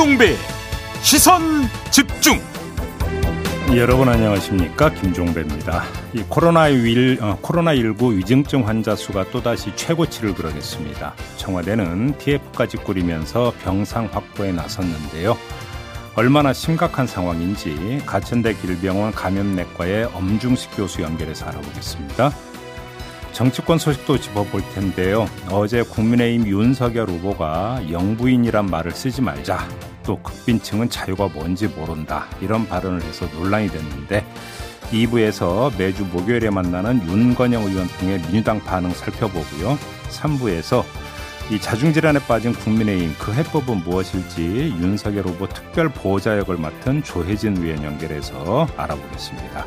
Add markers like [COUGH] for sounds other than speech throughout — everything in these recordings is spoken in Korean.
김종배 시선 집중 여러분 안녕하십니까 김종배입니다. 이 코로나1 어, 코로나 19 위중증 환자 수가 또다시 최고치를 그러겠습니다. 청와대는 TF까지 꾸리면서 병상 확보에 나섰는데요. 얼마나 심각한 상황인지 가천대 길병원 감염내과의 엄중식 교수 연결해서 알아보겠습니다. 정치권 소식도 짚어볼 텐데요. 어제 국민의힘 윤석열 후보가 영부인이란 말을 쓰지 말자. 또 극빈층은 자유가 뭔지 모른다. 이런 발언을 해서 논란이 됐는데 2부에서 매주 목요일에 만나는 윤건영 의원 등의 민주당 반응 살펴보고요. 3부에서 이 자중질환에 빠진 국민의힘 그 해법은 무엇일지 윤석열 후보 특별 보호자 역을 맡은 조혜진 의원 연결해서 알아보겠습니다.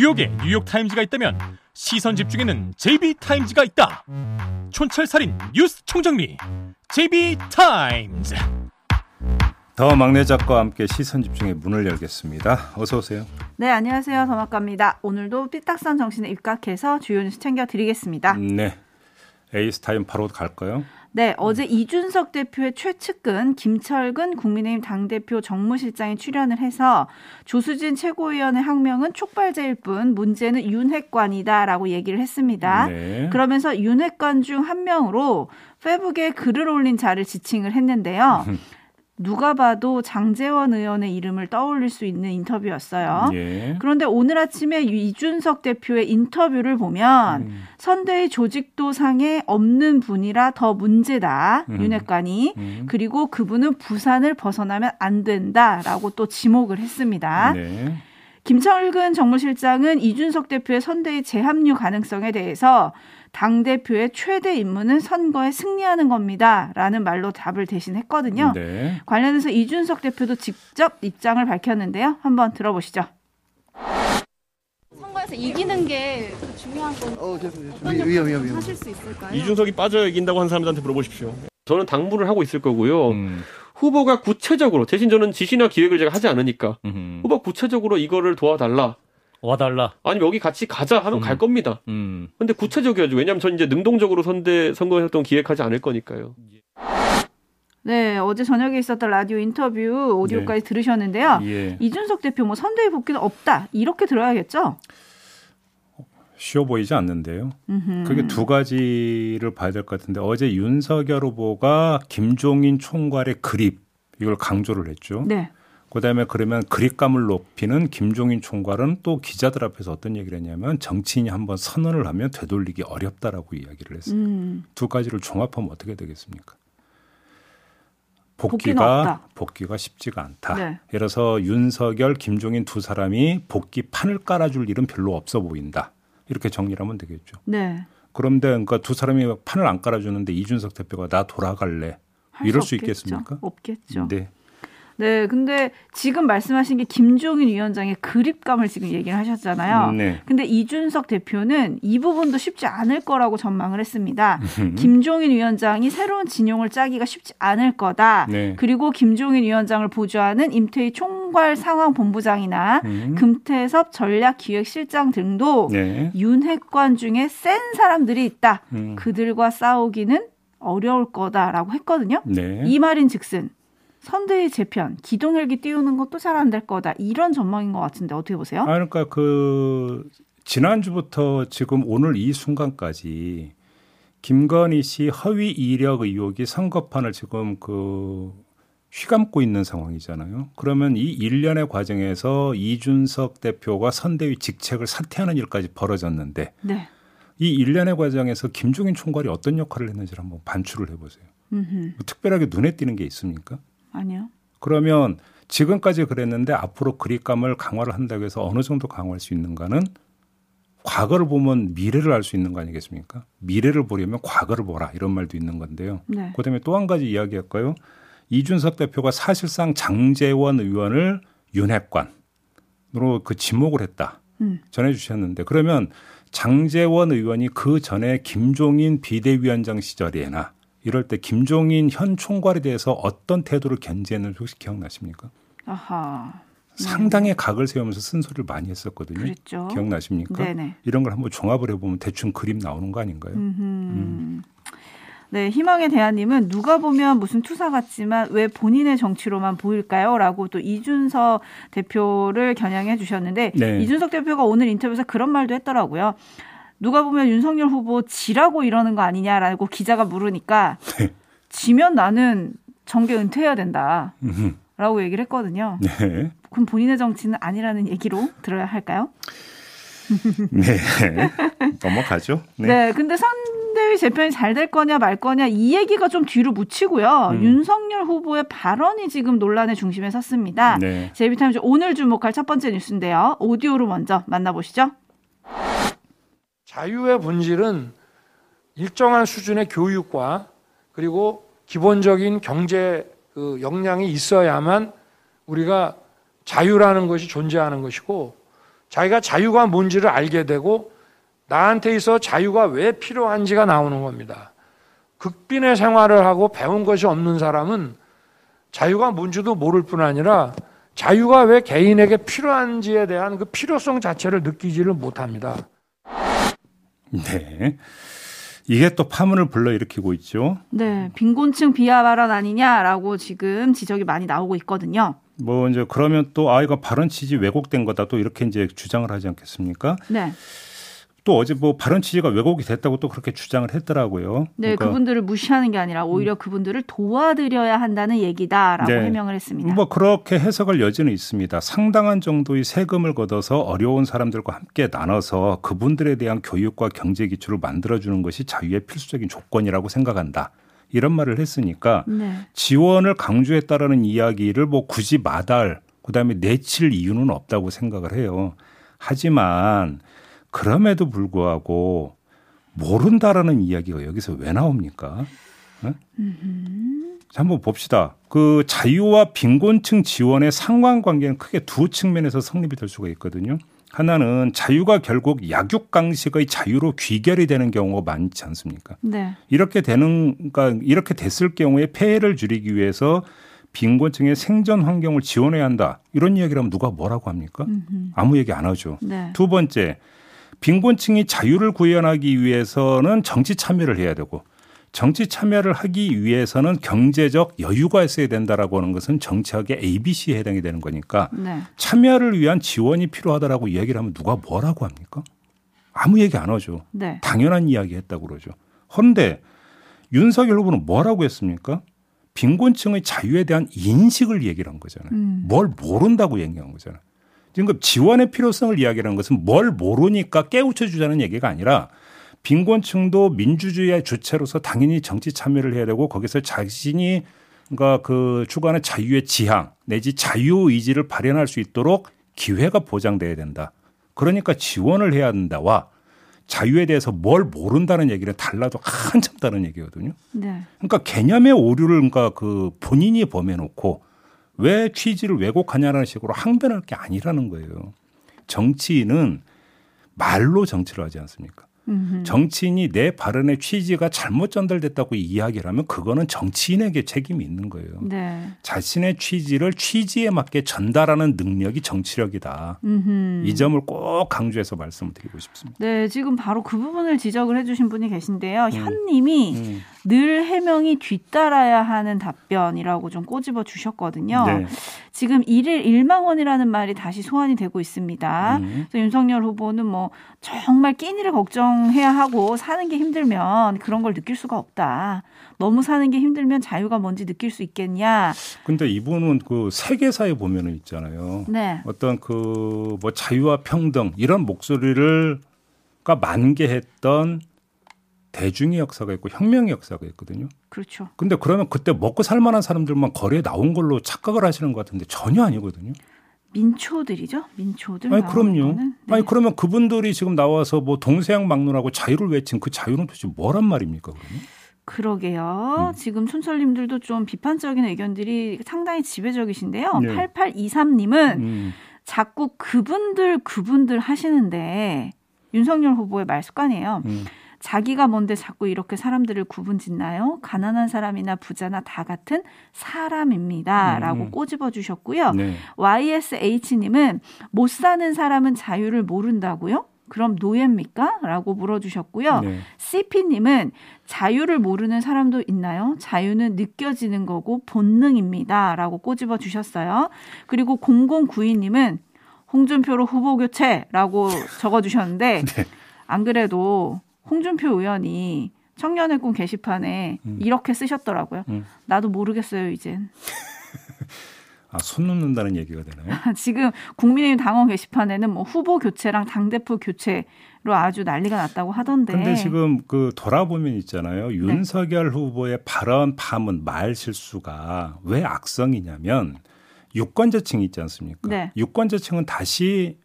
뉴욕에 뉴욕 타임즈가 있다면 시선 집중에는 JB타임즈가 있다. 촌철살인 뉴스 총정리 JB타임즈. 더 막내 작가와 함께 시선 집중의 문을 열겠습니다. 어서 오세요. 네, 안녕하세요. 더막갑니다. 오늘도 삐딱선 정신에 입각해서 주요 뉴스 챙겨 드리겠습니다. 네. 에이스 타임 바로 갈까요? 네, 어제 이준석 대표의 최측근 김철근 국민의힘 당대표 정무실장이 출연을 해서 조수진 최고위원의 항명은 촉발제일 뿐 문제는 윤핵관이다라고 얘기를 했습니다. 네. 그러면서 윤핵관 중 한 명으로 페북에 글을 올린 자를 지칭을 했는데요. [LAUGHS] 누가 봐도 장재원 의원의 이름을 떠올릴 수 있는 인터뷰였어요. 예. 그런데 오늘 아침에 이준석 대표의 인터뷰를 보면 음. 선대의 조직도 상에 없는 분이라 더 문제다. 음. 윤핵관이. 음. 그리고 그분은 부산을 벗어나면 안 된다라고 또 지목을 했습니다. 네. 김철근 정무실장은 이준석 대표의 선대의 재합류 가능성에 대해서 당대표의 최대 임무는 선거에 승리하는 겁니다. 라는 말로 답을 대신했거든요. 네. 관련해서 이준석 대표도 직접 입장을 밝혔는데요. 한번 들어보시죠. 선거에서 이기는 게 중요한 건 어, 어떤 위험, 위험, 위험. 하실 수 있을까요? 이준석이 빠져 이긴다고 한 사람들한테 물어보십시오. 저는 당부를 하고 있을 거고요. 음. 후보가 구체적으로 대신 저는 지시나 기획을 제가 하지 않으니까 음흠. 후보 구체적으로 이거를 도와달라. 와달라. 아니면 여기 같이 가자 하면 음. 갈 겁니다. 음. 근데 구체적이어야죠. 왜냐하면 전 이제 능동적으로 선대 선거 활동 기획하지 않을 거니까요. 네, 어제 저녁에 있었던 라디오 인터뷰 오디오까지 네. 들으셨는데요. 예. 이준석 대표 뭐 선대위 복귀는 없다 이렇게 들어야겠죠? 쉬워 보이지 않는데요. 음흠. 그게 두 가지를 봐야 될 것 같은데 어제 윤석열 후보가 김종인 총괄의 그립 이걸 강조를 했죠. 네. 그다음에 그러면 그립감을 높이는 김종인 총괄은 또 기자들 앞에서 어떤 얘기를 했냐면 정치인이 한번 선언을 하면 되돌리기 어렵다라고 이야기를 했어요. 음. 두 가지를 종합하면 어떻게 되겠습니까? 복귀가 복귀가 쉽지가 않다. 네. 예를 들어서 윤석열, 김종인 두 사람이 복귀 판을 깔아줄 일은 별로 없어 보인다. 이렇게 정리를 하면 되겠죠. 네. 그런데 그러니까 두 사람이 판을 안 깔아주는데 이준석 대표가 나 돌아갈래 이럴 수, 수 있겠습니까? 없겠죠. 네. 네, 근데 지금 말씀하신 게 김종인 위원장의 그립감을 지금 얘기를 하셨잖아요. 네. 근데 이준석 대표는 이 부분도 쉽지 않을 거라고 전망을 했습니다. 음. 김종인 위원장이 새로운 진용을 짜기가 쉽지 않을 거다. 네. 그리고 김종인 위원장을 보좌하는 임태희 총괄 상황 본부장이나 음. 금태섭 전략기획실장 등도 네. 윤핵관 중에 센 사람들이 있다. 음. 그들과 싸우기는 어려울 거다라고 했거든요. 네. 이 말인 즉슨 선대의 재편, 기동헬기 띄우는 것도 잘 안 될 거다. 이런 전망인 것 같은데 어떻게 보세요? 아, 그러니까 그 지난주부터 지금 오늘 이 순간까지 김건희 씨 허위 이력 의혹이 선거판을 지금 그 휘감고 있는 상황이잖아요. 그러면 이 일련의 과정에서 이준석 대표가 선대위 직책을 사퇴하는 일까지 벌어졌는데 네. 이 일련의 과정에서 김종인 총괄이 어떤 역할을 했는지를 한번 반출을 해보세요. 뭐 특별하게 눈에 띄는 게 있습니까? 아니요. 그러면 지금까지 그랬는데 앞으로 그립감을 강화를 한다고 해서 어느 정도 강화할 수 있는가는 과거를 보면 미래를 알 수 있는 거 아니겠습니까? 미래를 보려면 과거를 보라 이런 말도 있는 건데요. 네. 그다음에 또 한 가지 이야기할까요? 이준석 대표가 사실상 장재원 의원을 윤핵관으로 그 지목을 했다 음. 전해주셨는데 그러면 장재원 의원이 그 전에 김종인 비대위원장 시절에나 이럴 때 김종인 현 총괄에 대해서 어떤 태도를 견지했는지 혹시 기억나십니까? 아하. 상당히 각을 세우면서 쓴소리를 많이 했었거든요. 그랬죠. 기억나십니까? 네네. 이런 걸 한번 종합을 해보면 대충 그림 나오는 거 아닌가요? 음. 네, 희망의 대한님은 누가 보면 무슨 투사 같지만 왜 본인의 정치로만 보일까요? 라고 또 이준석 대표를 겨냥해 주셨는데 네. 이준석 대표가 오늘 인터뷰에서 그런 말도 했더라고요. 누가 보면 윤석열 후보 지라고 이러는 거 아니냐라고 기자가 물으니까 네. 지면 나는 정계 은퇴해야 된다. 라고 얘기를 했거든요. 네. 그럼 본인의 정치는 아니라는 얘기로 들어야 할까요? 네. [LAUGHS] 넘어가죠. 네. 네. 근데 선대위 재편이 잘 될 거냐 말 거냐 이 얘기가 좀 뒤로 묻히고요. 음. 윤석열 후보의 발언이 지금 논란의 중심에 섰습니다. 네. 제비타임즈 오늘 주목할 첫 번째 뉴스인데요. 오디오로 먼저 만나보시죠. 자유의 본질은 일정한 수준의 교육과 그리고 기본적인 경제 그 역량이 있어야만 우리가 자유라는 것이 존재하는 것이고 자기가 자유가 뭔지를 알게 되고 나한테 있어 자유가 왜 필요한지가 나오는 겁니다. 극빈의 생활을 하고 배운 것이 없는 사람은 자유가 뭔지도 모를 뿐 아니라 자유가 왜 개인에게 필요한지에 대한 그 필요성 자체를 느끼지를 못합니다. [LAUGHS] 네. 이게 또 파문을 불러일으키고 있죠. 네, 빈곤층 비하 발언 아니냐라고 지금 지적이 많이 나오고 있거든요. 뭐 이제 그러면 또 아 이거 발언 취지 왜곡된 거다 또 이렇게 이제 주장을 하지 않겠습니까? 네. 또 어제 뭐 발언 취지가 왜곡이 됐다고 또 그렇게 주장을 했더라고요. 네, 그러니까 그분들을 무시하는 게 아니라 오히려 음. 그분들을 도와드려야 한다는 얘기다라고 네. 해명을 했습니다. 뭐 그렇게 해석할 여지는 있습니다. 상당한 정도의 세금을 걷어서 어려운 사람들과 함께 나눠서 그분들에 대한 교육과 경제 기초를 만들어주는 것이 자유의 필수적인 조건이라고 생각한다. 이런 말을 했으니까 네. 지원을 강조했다라는 이야기를 뭐 굳이 마다할 그다음에 내칠 이유는 없다고 생각을 해요. 하지만 그럼에도 불구하고 모른다라는 이야기가 여기서 왜 나옵니까? 네? 자, 한번 봅시다. 그 자유와 빈곤층 지원의 상관관계는 크게 두 측면에서 성립이 될 수가 있거든요. 하나는 자유가 결국 약육강식의 자유로 귀결이 되는 경우가 많지 않습니까? 네. 이렇게 되는 그러니까 이렇게 됐을 경우에 폐해를 줄이기 위해서 빈곤층의 생존 환경을 지원해야 한다. 이런 이야기를 면 누가 뭐라고 합니까? 음흠. 아무 얘기 안 하죠. 네. 두 번째, 빈곤층이 자유를 구현하기 위해서는 정치 참여를 해야 되고 정치 참여를 하기 위해서는 경제적 여유가 있어야 된다라고 하는 것은 정치학의 ABC에 해당이 되는 거니까 네. 참여를 위한 지원이 필요하다라고 이야기를 하면 누가 뭐라고 합니까? 아무 얘기 안 하죠. 네. 당연한 이야기 했다고 그러죠. 그런데 윤석열 후보는 뭐라고 했습니까? 빈곤층의 자유에 대한 인식을 얘기를 한 거잖아요. 음. 뭘 모른다고 얘기한 거잖아요. 지금 지원의 필요성을 이야기하는 것은 뭘 모르니까 깨우쳐 주자는 얘기가 아니라 빈곤층도 민주주의의 주체로서 당연히 정치 참여를 해야 되고 거기서 자신이 그러니까 그 추구하는 자유의 지향 내지 자유 의지를 발현할 수 있도록 기회가 보장돼야 된다. 그러니까 지원을 해야 된다와 자유에 대해서 뭘 모른다는 얘기는 달라도 한참 다른 얘기거든요. 네. 그러니까 개념의 오류를 그러니까 그 본인이 범해놓고 왜 취지를 왜곡하냐라는 식으로 항변할 게 아니라는 거예요. 정치인은 말로 정치를 하지 않습니까? 정치인이 내 발언의 취지가 잘못 전달됐다고 이야기를 하면 그거는 정치인에게 책임이 있는 거예요. 네. 자신의 취지를 취지에 맞게 전달하는 능력이 정치력이다. 음흠. 이 점을 꼭 강조해서 말씀을 드리고 싶습니다. 네, 지금 바로 그 부분을 지적을 해주신 분이 계신데요. 음. 현님이 음. 늘 해명이 뒤따라야 하는 답변이라고 좀 꼬집어 주셨거든요. 네. 지금 일일 일망원이라는 말이 다시 소환이 되고 있습니다. 음. 그래서 윤석열 후보는 뭐 정말 끼니를 걱정해야 하고 사는 게 힘들면 그런 걸 느낄 수가 없다. 너무 사는 게 힘들면 자유가 뭔지 느낄 수 있겠냐. 근데 이분은 그 세계사에 보면은 있잖아요. 네. 어떤 그 뭐 자유와 평등 이런 목소리를 가 만개했던 대중의 역사가 있고 혁명의 역사가 있거든요. 그렇죠. 근데 그러면 그때 먹고 살 만한 사람들만 거리에 나온 걸로 착각을 하시는 것 같은데 전혀 아니거든요. 민초들이죠. 민초들. 아니 그럼요. 네. 아니 그러면 그분들이 지금 나와서 뭐 동서양 막론하고 자유를 외친 그 자유는 도대체 뭐란 말입니까 그러면? 그러게요. 음. 지금 촌철님들도 좀 비판적인 의견들이 상당히 지배적이신데요. 네. 8823님은 음. 자꾸 그분들 그분들 하시는데 윤석열 후보의 말 습관이에요. 음. 자기가 뭔데 자꾸 이렇게 사람들을 구분 짓나요? 가난한 사람이나 부자나 다 같은 사람입니다. 음. 라고 꼬집어 주셨고요. 네. YSH님은 못 사는 사람은 자유를 모른다고요? 그럼 노예입니까? 라고 물어주셨고요. 네. CP님은 자유를 모르는 사람도 있나요? 자유는 느껴지는 거고 본능입니다. 라고 꼬집어 주셨어요. 그리고 0092님은 홍준표로 후보 교체라고 적어 주셨는데, [LAUGHS] 네. 안 그래도 홍준표 의원이 청년의 꿈 게시판에 음. 이렇게 쓰셨더라고요. 음. 나도 모르겠어요, 이젠. [LAUGHS] 아, 손 놓는다는 얘기가 되나요? [LAUGHS] 지금 국민의힘 당원 게시판에는 뭐 후보 교체랑 당대표 교체로 아주 난리가 났다고 하던데. 근데 지금 그 돌아보면 있잖아요. 네. 윤석열 후보의 발언 파문 말 실수가 왜 악성이냐면 유권자층이 있지 않습니까? 네. 유권자층은 다시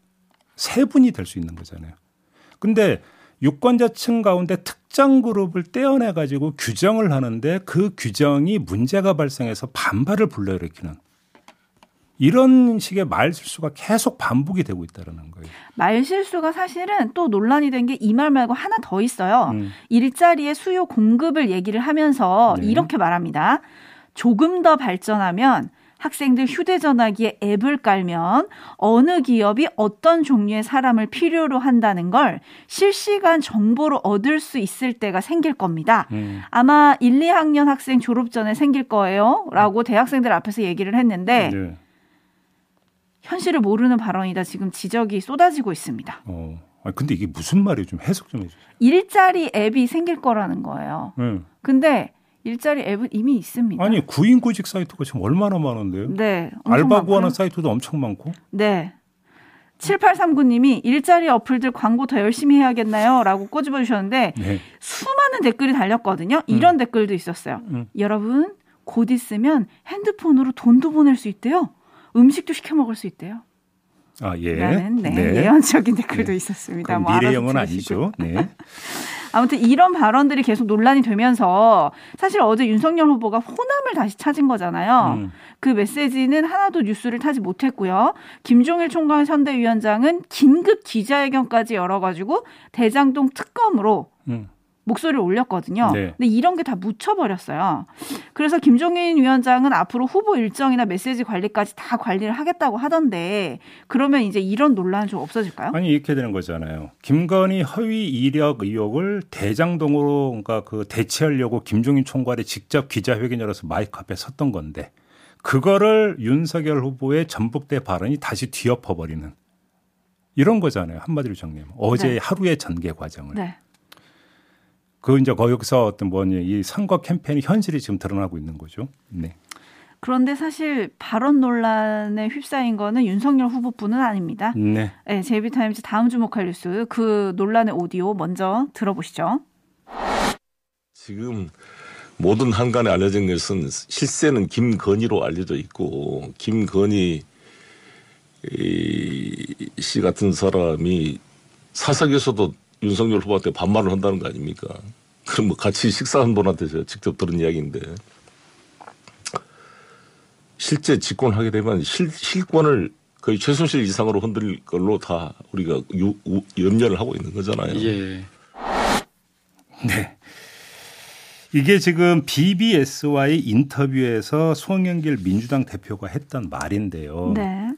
세 분이 될 수 있는 거잖아요. 근데 유권자층 가운데 특정 그룹을 떼어내 가지고 규정을 하는데 그 규정이 문제가 발생해서 반발을 불러일으키는 이런 식의 말 실수가 계속 반복이 되고 있다는 거예요. 말 실수가 사실은 또 논란이 된 게 이 말 말고 하나 더 있어요. 음. 일자리의 수요 공급을 얘기를 하면서 네. 이렇게 말합니다. 조금 더 발전하면 학생들 휴대전화기에 앱을 깔면 어느 기업이 어떤 종류의 사람을 필요로 한다는 걸 실시간 정보로 얻을 수 있을 때가 생길 겁니다. 음. 아마 1, 2학년 학생 졸업 전에 생길 거예요. 라고 대학생들 앞에서 얘기를 했는데 네. 현실을 모르는 발언이다. 지금 지적이 쏟아지고 있습니다. 어. 아 근데 이게 무슨 말이에요? 좀 해석 좀 해주세요. 일자리 앱이 생길 거라는 거예요. 네. 근데 일자리 앱은 이미 있습니다. 아니 구인 구직 사이트가 지금 얼마나 많은데요? 네. 알바 구하는 사이트도 엄청 많고. 네. 7839님이 일자리 어플들 광고 더 열심히 해야겠나요? 라고 꼬집어 주셨는데 네. 수많은 댓글이 달렸거든요. 이런 음. 댓글도 있었어요. 음. 여러분 곧 있으면 핸드폰으로 돈도 보낼 수 있대요. 음식도 시켜 먹을 수 있대요. 아, 예. 라는 네, 네. 예언적인 댓글도 네. 있었습니다. 뭐 미래형은 아니죠. 네. [LAUGHS] 아무튼 이런 발언들이 계속 논란이 되면서 사실 어제 윤석열 후보가 호남을 다시 찾은 거잖아요. 음. 그 메시지는 하나도 뉴스를 타지 못했고요. 김종일 총괄 선대위원장은 긴급 기자회견까지 열어가지고 대장동 특검으로 음. 목소리를 올렸거든요. 네. 근데 이런 게 다 묻혀버렸어요. 그래서 김종인 위원장은 앞으로 후보 일정이나 메시지 관리까지 다 관리를 하겠다고 하던데 그러면 이제 이런 논란은 좀 없어질까요? 아니 이렇게 되는 거잖아요. 김건희 허위 이력 의혹을 대장동으로 그러니까 그 대체하려고 김종인 총괄이 직접 기자회견 열어서 마이크 앞에 섰던 건데 그거를 윤석열 후보의 전북대 발언이 다시 뒤엎어버리는 이런 거잖아요. 한마디로 정리하면 어제 네. 하루의 전개 과정을. 네. 그 이제 거기서 어떤 뭐니 이 선거 캠페인의 현실이 지금 드러나고 있는 거죠. 네. 그런데 사실 발언 논란에 휩싸인 거는 윤석열 후보뿐은 아닙니다. 네. 네 제이비타임즈 다음 주목할 뉴스 그 논란의 오디오 먼저 들어보시죠. 지금 모든 한간에 알려진 것은 실세는 김건희로 알려져 있고 김건희 씨 같은 사람이 사석에서도 윤석열 후보한테 반말을 한다는 거 아닙니까? [LAUGHS] 그럼 뭐 같이 식사한 분한테 저 직접 들은 이야기인데 실제 집권하게 되면 실, 실권을 거의 최순실 이상으로 흔들 걸로 다 우리가 유, 우, 염려를 하고 있는 거잖아요. 예. 네. 이게 지금 BBS와의 인터뷰에서 송영길 민주당 대표가 했던 말인데요. 네.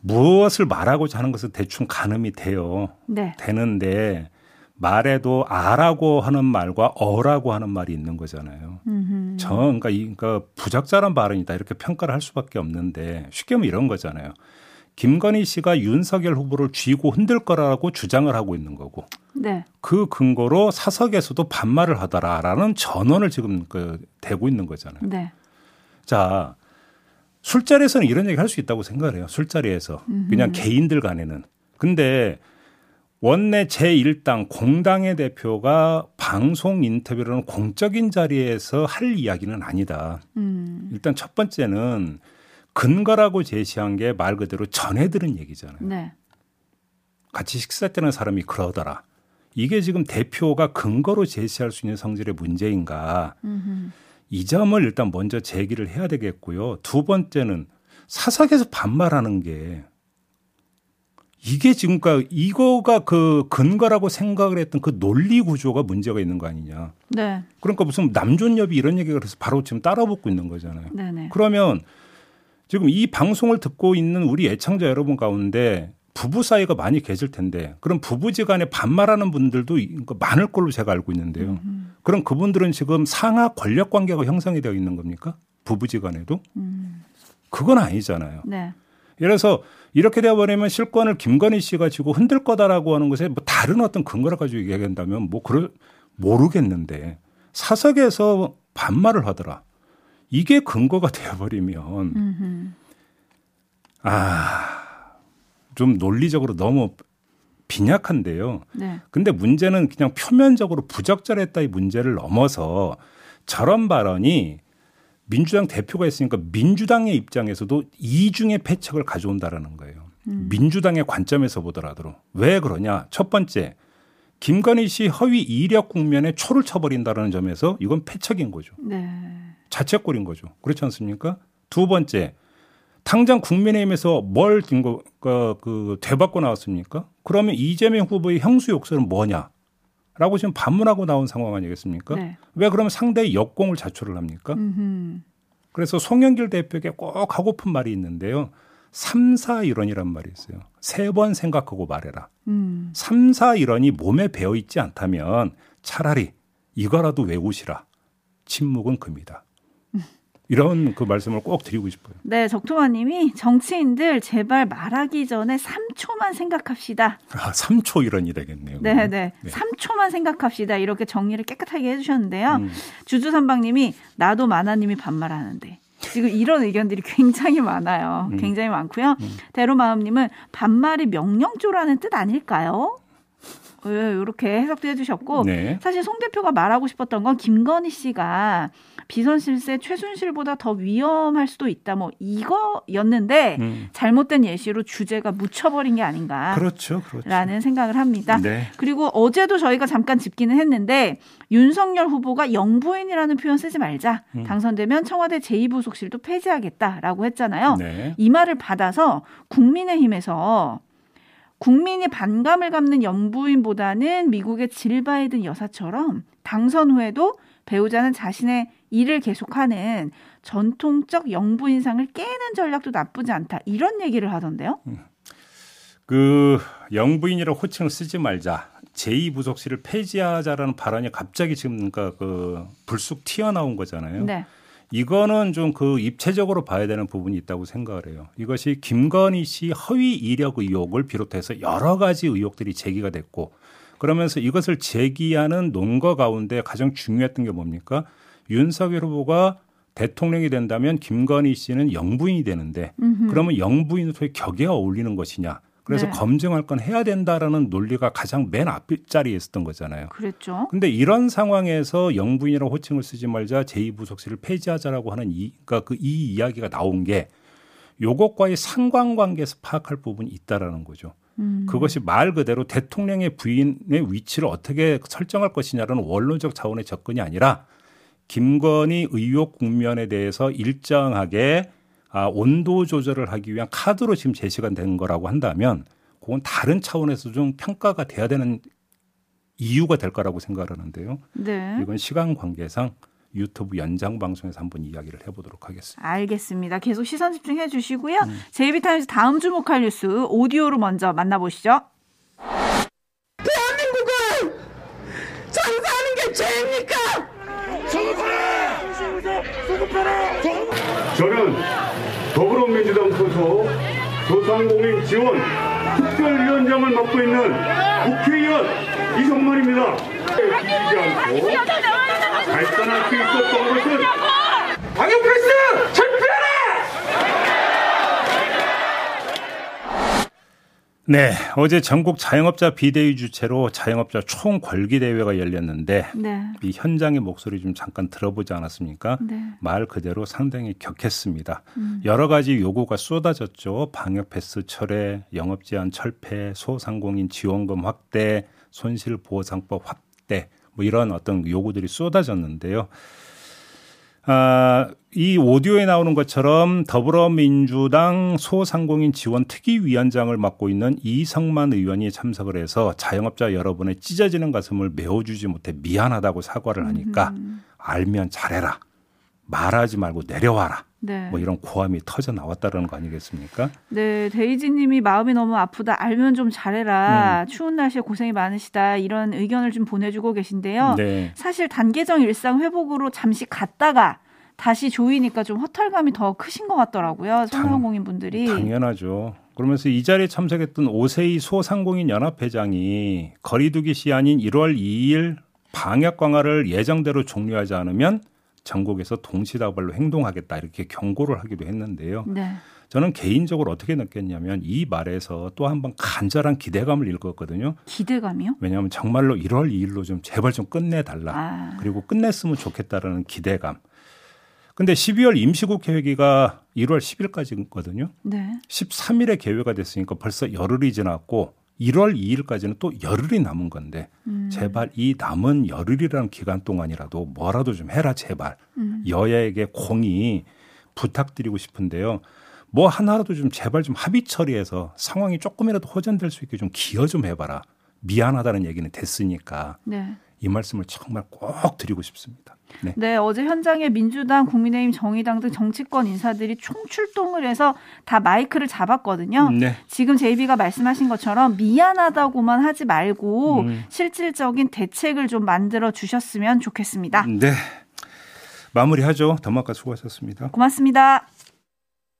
무엇을 말하고자 하는 것은 대충 가늠이 돼요. 네. 되는데 말에도 아라고 하는 말과 어라고 하는 말이 있는 거잖아요. 음흠. 저 그러니까 이 그러니까 부적절한 발언이다 이렇게 평가를 할 수밖에 없는데 쉽게 하면 이런 거잖아요. 김건희 씨가 윤석열 후보를 쥐고 흔들 거라고 주장을 하고 있는 거고 네. 그 근거로 사석에서도 반말을 하더라라는 전언을 지금 그 대고 있는 거잖아요. 네. 자 술자리에서는 이런 얘기 할 수 있다고 생각을 해요. 술자리에서 음흠. 그냥 개인들 간에는 근데 원내 제1당 공당의 대표가 방송 인터뷰로는 공적인 자리에서 할 이야기는 아니다. 음. 일단 첫 번째는 근거라고 제시한 게 말 그대로 전해 들은 얘기잖아요. 네. 같이 식사 때는 사람이 그러더라. 이게 지금 대표가 근거로 제시할 수 있는 성질의 문제인가. 음흠. 이 점을 일단 먼저 제기를 해야 되겠고요. 두 번째는 사석에서 반말하는 게 이게 지금까 이거가 그 근거라고 생각을 했던 그 논리 구조가 문제가 있는 거 아니냐. 네. 그러니까 무슨 남존여비 이런 얘기가 그래서 바로 지금 따라붙고 있는 거잖아요. 네네. 그러면 지금 이 방송을 듣고 있는 우리 애청자 여러분 가운데 부부 사이가 많이 계실 텐데 그럼 부부지간에 반말하는 분들도 많을 걸로 제가 알고 있는데요. 음. 그럼 그분들은 지금 상하 권력 관계가 형성이 되어 있는 겁니까? 부부지간에도? 음. 그건 아니잖아요. 네. 예를 들어서 이렇게 되어버리면 실권을 김건희 씨가 지고 흔들 거다라고 하는 것에 뭐 다른 어떤 근거를 가지고 얘기한다면 뭐 그럴 모르겠는데 사석에서 반말을 하더라. 이게 근거가 [LAUGHS] 되어버리면 아. 좀 논리적으로 너무 빈약한데요. 네. 근데 문제는 그냥 표면적으로 부적절했다의 문제를 넘어서 저런 발언이 민주당 대표가 있으니까 민주당의 입장에서도 이중의 패착을 가져온다라는 거예요. 음. 민주당의 관점에서 보더라도 왜 그러냐? 첫 번째, 김건희 씨 허위 이력 국면에 초를 쳐버린다라는 점에서 이건 패착인 거죠. 네. 자책골인 거죠. 그렇지 않습니까? 두 번째, 당장 국민의힘에서 뭘 거, 그, 그, 되받고 나왔습니까? 그러면 이재명 후보의 형수 욕설은 뭐냐? 라고 지금 반문하고 나온 상황 아니겠습니까? 네. 왜 그러면 상대의 역공을 자초를 합니까? 음흠. 그래서 송영길 대표에게 꼭 하고픈 말이 있는데요. 3, 4 일원이란 말이 있어요. 세 번 생각하고 말해라. 음. 3, 4 일원이 몸에 배어 있지 않다면 차라리 이거라도 외우시라. 침묵은 금이다. 이런 그 말씀을 꼭 드리고 싶어요. 네, 적토마님이 정치인들 제발 말하기 전에 3초만 생각합시다. 아, 3초 이런 이되겠네요. 네, 네, 네. 3초만 생각합시다. 이렇게 정리를 깨끗하게 해주셨는데요. 음. 주주선방님이 나도 마나님이 반말하는데. 지금 이런 의견들이 굉장히 많아요. 음. 굉장히 많고요. 음. 대로마음님은 반말이 명령조라는 뜻 아닐까요? 이렇게 해석도 해주셨고 네. 사실 송 대표가 말하고 싶었던 건 김건희 씨가 비선실세 최순실보다 더 위험할 수도 있다. 뭐 이거였는데 음. 잘못된 예시로 주제가 묻혀버린 게 아닌가. 그렇죠, 그렇죠. 라는 생각을 합니다. 네. 그리고 어제도 저희가 잠깐 짚기는 했는데 윤석열 후보가 영부인이라는 표현 쓰지 말자. 음. 당선되면 청와대 제2부속실도 폐지하겠다라고 했잖아요. 네. 이 말을 받아서 국민의힘에서 국민이 반감을 갖는 영부인보다는 미국의 질 바이든 여사처럼 당선 후에도 배우자는 자신의 일을 계속하는 전통적 영부 인상을 깨는 전략도 나쁘지 않다. 이런 얘기를 하던데요. 음. 그 영부인이라고 호칭을 쓰지 말자. 제2부속실을 폐지하자라는 발언이 갑자기 지금 그러니까 그 불쑥 튀어나온 거잖아요. 네. 이거는 좀 그 입체적으로 봐야 되는 부분이 있다고 생각을 해요. 이것이 김건희 씨 허위 이력 의혹을 비롯해서 여러 가지 의혹들이 제기가 됐고 그러면서 이것을 제기하는 논거 가운데 가장 중요했던 게 뭡니까? 윤석열 후보가 대통령이 된다면 김건희 씨는 영부인이 되는데 음흠. 그러면 영부인으로의 격에 어울리는 것이냐. 그래서 네. 검증할 건 해야 된다라는 논리가 가장 맨 앞자리에 있었던 거잖아요. 그랬죠. 근데 이런 상황에서 영부인이라고 호칭을 쓰지 말자 제2부속실을 폐지하자라고 하는 이, 그러니까 그 이 이야기가 나온 게 요것과의 상관관계에서 파악할 부분이 있다라는 거죠. 음. 그것이 말 그대로 대통령의 부인의 위치를 어떻게 설정할 것이냐라는 원론적 차원의 접근이 아니라 김건희 의혹 국면에 대해서 일정하게 아, 온도 조절을 하기 위한 카드로 지금 제시가 된 거라고 한다면 그건 다른 차원에서 좀 평가가 돼야 되는 이유가 될 거라고 생각을 하는데요. 네. 이건 시간 관계상 유튜브 연장 방송에서 한번 이야기를 해보도록 하겠습니다. 알겠습니다. 계속 시선 집중해 주시고요. 음. 제이비타임즈 다음 주목할 뉴스 오디오로 먼저 만나보시죠. 대한민국을 장사하는 게 죄입니까? 저는 더불어민주당 소속 소상공인 지원 특별위원장을 맡고 있는 국회의원 이성만입니다. 비리지 않고 발전할 수 있었던 것은 방역프레스 철폐하라! 네, 어제 전국 자영업자 비대위 주체로 자영업자 총궐기 대회가 열렸는데 네. 이 현장의 목소리 좀 잠깐 들어보지 않았습니까? 네. 말 그대로 상당히 격했습니다. 음. 여러 가지 요구가 쏟아졌죠. 방역 패스 철회, 영업 제한 철폐, 소상공인 지원금 확대, 손실 보상법 확대 뭐 이런 어떤 요구들이 쏟아졌는데요. 아, 이 오디오에 나오는 것처럼 더불어민주당 소상공인 지원 특위 위원장을 맡고 있는 이성만 의원이 참석을 해서 자영업자 여러분의 찢어지는 가슴을 메워주지 못해 미안하다고 사과를 하니까 음. 알면 잘해라. 말하지 말고 내려와라. 네. 뭐 이런 고함이 터져 나왔다는 거 아니겠습니까? 네, 데이지님이 마음이 너무 아프다. 알면 좀 잘해라. 음. 추운 날씨에 고생이 많으시다. 이런 의견을 좀 보내주고 계신데요. 네. 사실 단계적 일상 회복으로 잠시 갔다가 다시 조이니까 좀 허탈감이 더 크신 것 같더라고요. 소상공인 분들이. 당연하죠. 그러면서 이 자리에 참석했던 오세희 소상공인 연합회장이 거리두기 시한인 1월 2일 방역 강화를 예정대로 종료하지 않으면 전국에서 동시다발로 행동하겠다 이렇게 경고를 하기도 했는데요. 네. 저는 개인적으로 어떻게 느꼈냐면 이 말에서 또 한 번 간절한 기대감을 읽었거든요. 기대감이요? 왜냐하면 정말로 1월 2일로 좀 제발 좀 끝내달라. 아. 그리고 끝냈으면 좋겠다라는 기대감. 근데 12월 임시국회 회기가 1월 10일까지거든요. 네. 13일에 개회가 됐으니까 벌써 열흘이 지났고 1월 2일까지는 또 열흘이 남은 건데 음. 제발 이 남은 열흘이라는 기간 동안이라도 뭐라도 좀 해라 제발 음. 여야에게 공이 부탁드리고 싶은데요. 뭐 하나라도 좀 제발 좀 합의 처리해서 상황이 조금이라도 호전될 수 있게 좀 기여 좀 해봐라. 미안하다는 얘기는 됐으니까. 네. 이 말씀을 정말 꼭 드리고 싶습니다. 네. 네. 어제 현장에 민주당, 국민의힘, 정의당 등 정치권 인사들이 총출동을 해서 다 마이크를 잡았거든요. 네. 지금 제이비가 말씀하신 것처럼 미안하다고만 하지 말고 음. 실질적인 대책을 좀 만들어 주셨으면 좋겠습니다. 네. 마무리하죠. 더마카 수고하셨습니다. 고맙습니다.